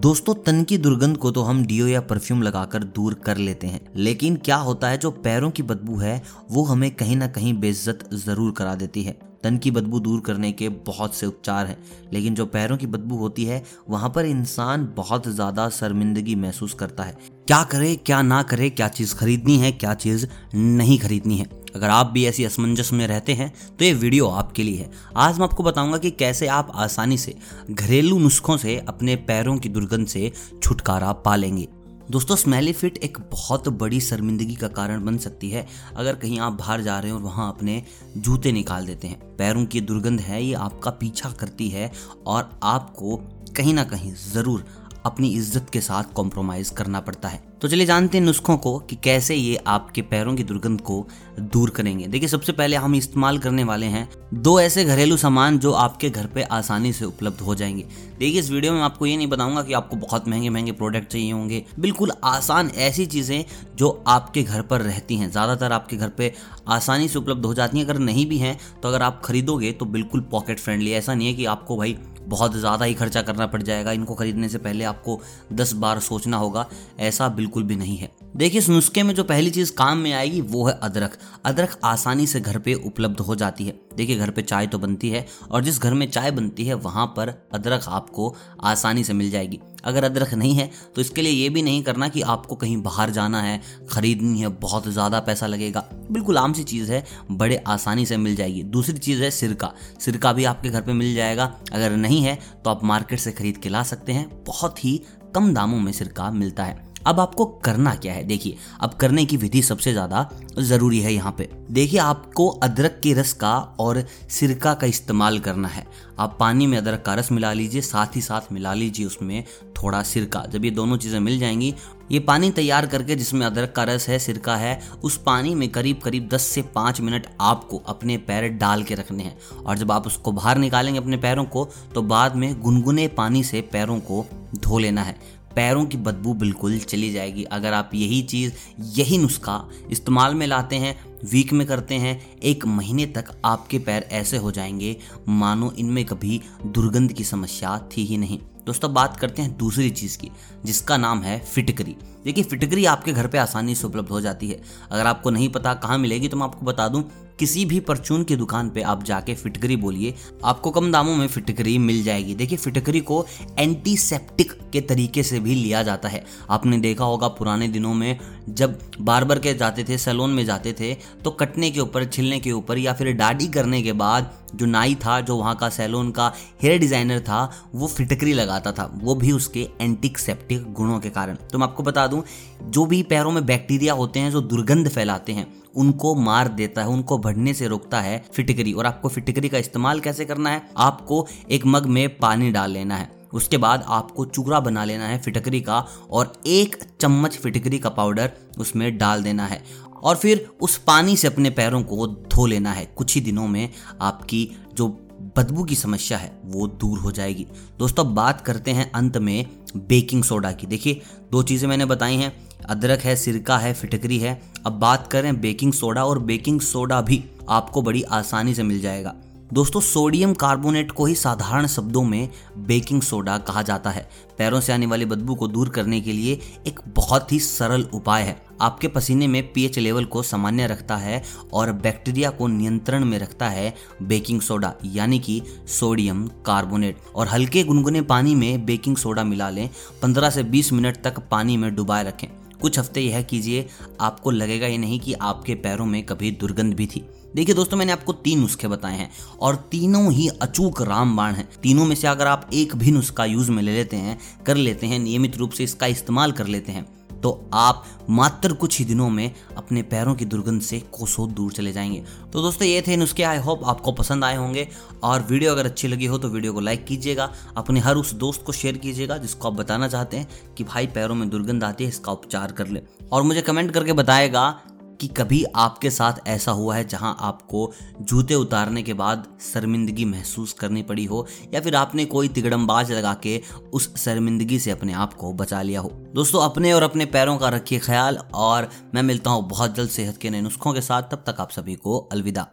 दोस्तों, तन की दुर्गंध को तो हम डीओ या परफ्यूम लगाकर दूर कर लेते हैं, लेकिन क्या होता है, जो पैरों की बदबू है, वो हमें कहीं ना कहीं बेइज्जत ज़रूर करा देती है। तन की बदबू दूर करने के बहुत से उपचार हैं, लेकिन जो पैरों की बदबू होती है, वहाँ पर इंसान बहुत ज़्यादा शर्मिंदगी महसूस करता है। क्या करे, क्या ना करे, क्या चीज़ खरीदनी है, क्या चीज़ नहीं खरीदनी है। अगर आप भी ऐसी असमंजस में रहते हैं तो ये वीडियो आपके लिए है। आज मैं आपको बताऊँगा कि कैसे आप आसानी से घरेलू नुस्खों से अपने पैरों की दुर्गंध से छुटकारा पा लेंगे। दोस्तों, स्मेली फिट एक बहुत बड़ी शर्मिंदगी का कारण बन सकती है अगर कहीं आप बाहर जा रहे हैं और वहाँ अपने जूते निकाल देते हैं। पैरों की दुर्गंध है, ये आपका पीछा करती है और आपको कहीं ना कहीं ज़रूर अपनी इज़्ज़त के साथ कॉम्प्रोमाइज़ करना पड़ता है। तो चलिए जानते हैं नुस्खों को कि कैसे ये आपके पैरों की दुर्गंध को दूर करेंगे। देखिए, सबसे पहले हम इस्तेमाल करने वाले हैं दो ऐसे घरेलू सामान जो आपके घर पे आसानी से उपलब्ध हो जाएँगे। देखिए, इस वीडियो में आपको ये नहीं बताऊँगा कि आपको बहुत महँगे महँगे प्रोडक्ट चाहिए होंगे। बिल्कुल आसान ऐसी चीज़ें जो आपके घर पर रहती हैं। ज़्यादातर आपके घर पे आसानी से उपलब्ध हो जाती हैं। अगर नहीं भी हैं तो अगर आप खरीदोगे तो बिल्कुल पॉकेट फ्रेंडली ऐसा नहीं है कि आपको भाई बहुत ज़्यादा ही खर्चा करना पड़ जाएगा। इनको खरीदने से पहले आपको दस बार सोचना होगा। ऐसा बिल्कुल भी नहीं है। देखिए, इस नुस्खे में जो पहली चीज़ काम में आएगी, वो है अदरक। अदरक आसानी से घर पे उपलब्ध हो जाती है। देखिए, घर पे चाय तो बनती है, और जिस घर में चाय बनती है, वहाँ पर अदरक आपको आसानी से मिल जाएगी। अगर अदरक नहीं है तो इसके लिए ये भी नहीं करना कि आपको कहीं बाहर जाना है, खरीदनी है, बहुत ज़्यादा पैसा लगेगा। बिल्कुल आम सी चीज़ है, बड़े आसानी से मिल जाएगी। दूसरी चीज़ है सिरका। सिरका भी आपके घर पर मिल जाएगा। अगर नहीं है तो आप मार्केट से खरीद के ला सकते हैं। बहुत ही कम दामों में सिरका मिलता है। अब आपको करना क्या है? देखिए, अब करने की विधि सबसे ज़्यादा ज़रूरी है यहाँ पे। देखिए, आपको अदरक के रस का और सिरका का इस्तेमाल करना है। आप पानी में अदरक का रस मिला लीजिए, साथ ही साथ मिला लीजिए उसमें थोड़ा सिरका। जब ये दोनों चीज़ें मिल जाएँगी, ये पानी तैयार करके जिसमें अदरक का रस है, सिरका है, उस पानी में करीब करीब 10 से 5 मिनट आपको अपने पैर डाल के रखने हैं। और जब आप उसको बाहर निकालेंगे अपने पैरों को तो बाद में गुनगुने पानी से पैरों को धो लेना है। पैरों की बदबू बिल्कुल चली जाएगी। अगर आप यही चीज़, यही नुस्खा इस्तेमाल में लाते हैं वीक में करते हैं, एक महीने तक आपके पैर ऐसे हो जाएँगे, मानो इनमें कभी दुर्गंध की समस्या थी ही नहीं। दोस्तों बात करते हैं दूसरी चीज़ की, जिसका नाम है फिटकरी। देखिए, फिटकरी आपके घर पे आसानी से उपलब्ध हो जाती है। अगर आपको नहीं पता कहाँ मिलेगी तो मैं आपको बता दूँ किसी भी परचून की दुकान पे आप जाके फिटकरी बोलिए, आपको कम दामों में फिटकरी मिल जाएगी। देखिए, फिटकरी को एंटीसेप्टिक के तरीके से भी लिया जाता है। आपने देखा होगा, पुराने दिनों में जब बार्बर के जाते थे, सैलून में जाते थे तो कटने के ऊपर, छिलने के ऊपर या फिर दाढ़ी करने के बाद जो नाई था, जो वहाँ का सैलून का हेयर डिज़ाइनर था, वो फिटकरी लगाता था। वो भी उसके एंटीसेप्टिक गुणों के कारण। तो मैं आपको बता दूँ, जो भी पैरों में बैक्टीरिया होते हैं, जो दुर्गंध फैलाते हैं, उनको मार देता है, उनको बढ़ने से रोकता है फिटकरी। और आपको फिटकरी का इस्तेमाल कैसे करना है? आपको एक मग में पानी डाल लेना है। उसके बाद आपको चूरा बना लेना है फिटकरी का और एक चम्मच फिटकरी का पाउडर उसमें डाल देना है। और फिर उस पानी से अपने पैरों को धो लेना है। कुछ ही दिनों में आपकी जो बदबू की समस्या है, वो दूर हो जाएगी। दोस्तों बात करते हैं अंत में बेकिंग सोडा की। देखिए, दो चीज़ें मैंने बताई हैं। अदरक है, सिरका है, फिटकरी है। अब बात करें बेकिंग सोडा और बेकिंग सोडा भी आपको बड़ी आसानी से मिल जाएगा। दोस्तों, सोडियम कार्बोनेट को ही साधारण शब्दों में बेकिंग सोडा कहा जाता है। पैरों से आने वाली बदबू को दूर करने के लिए एक बहुत ही सरल उपाय है। आपके पसीने में पीएच लेवल को सामान्य रखता है और बैक्टीरिया को नियंत्रण में रखता है बेकिंग सोडा, यानी कि सोडियम कार्बोनेट। और हल्के गुनगुने पानी में बेकिंग सोडा मिला लें 15 से 20 मिनट तक पानी में डुबाए रखें। कुछ हफ़्ते यह कीजिए, आपको लगेगा ही नहीं कि आपके पैरों में कभी दुर्गंध भी थी। देखिए दोस्तों, मैंने आपको तीन नुस्खे बताए हैं और तीनों ही अचूक रामबाण हैं। तीनों में से अगर आप एक भी नुस्खा यूज़ में ले लेते हैं, कर लेते हैं, नियमित रूप से इसका इस्तेमाल कर लेते हैं तो आप मात्र कुछ ही दिनों में अपने पैरों की दुर्गंध से कोसों दूर चले जाएँगे। तो दोस्तों, ये थे नुस्खे। आई होप आपको पसंद आए होंगे और वीडियो अगर अच्छी लगी हो तो वीडियो को लाइक कीजिएगा, अपने हर उस दोस्त को शेयर कीजिएगा जिसको आप बताना चाहते हैं कि भाई पैरों में दुर्गंध आती है, इसका उपचार कर ले। और मुझे कमेंट करके बताएगा कि कभी आपके साथ ऐसा हुआ है जहाँ आपको जूते उतारने के बाद शर्मिंदगी महसूस करनी पड़ी हो, या फिर आपने कोई तिगड़मबाज लगा के उस शर्मिंदगी से अपने आप को बचा लिया हो? दोस्तों, अपने और अपने पैरों का रखिए ख्याल, और मैं मिलता हूँ बहुत जल्द सेहत के नए नुस्खों के साथ। तब तक आप सभी को अलविदा।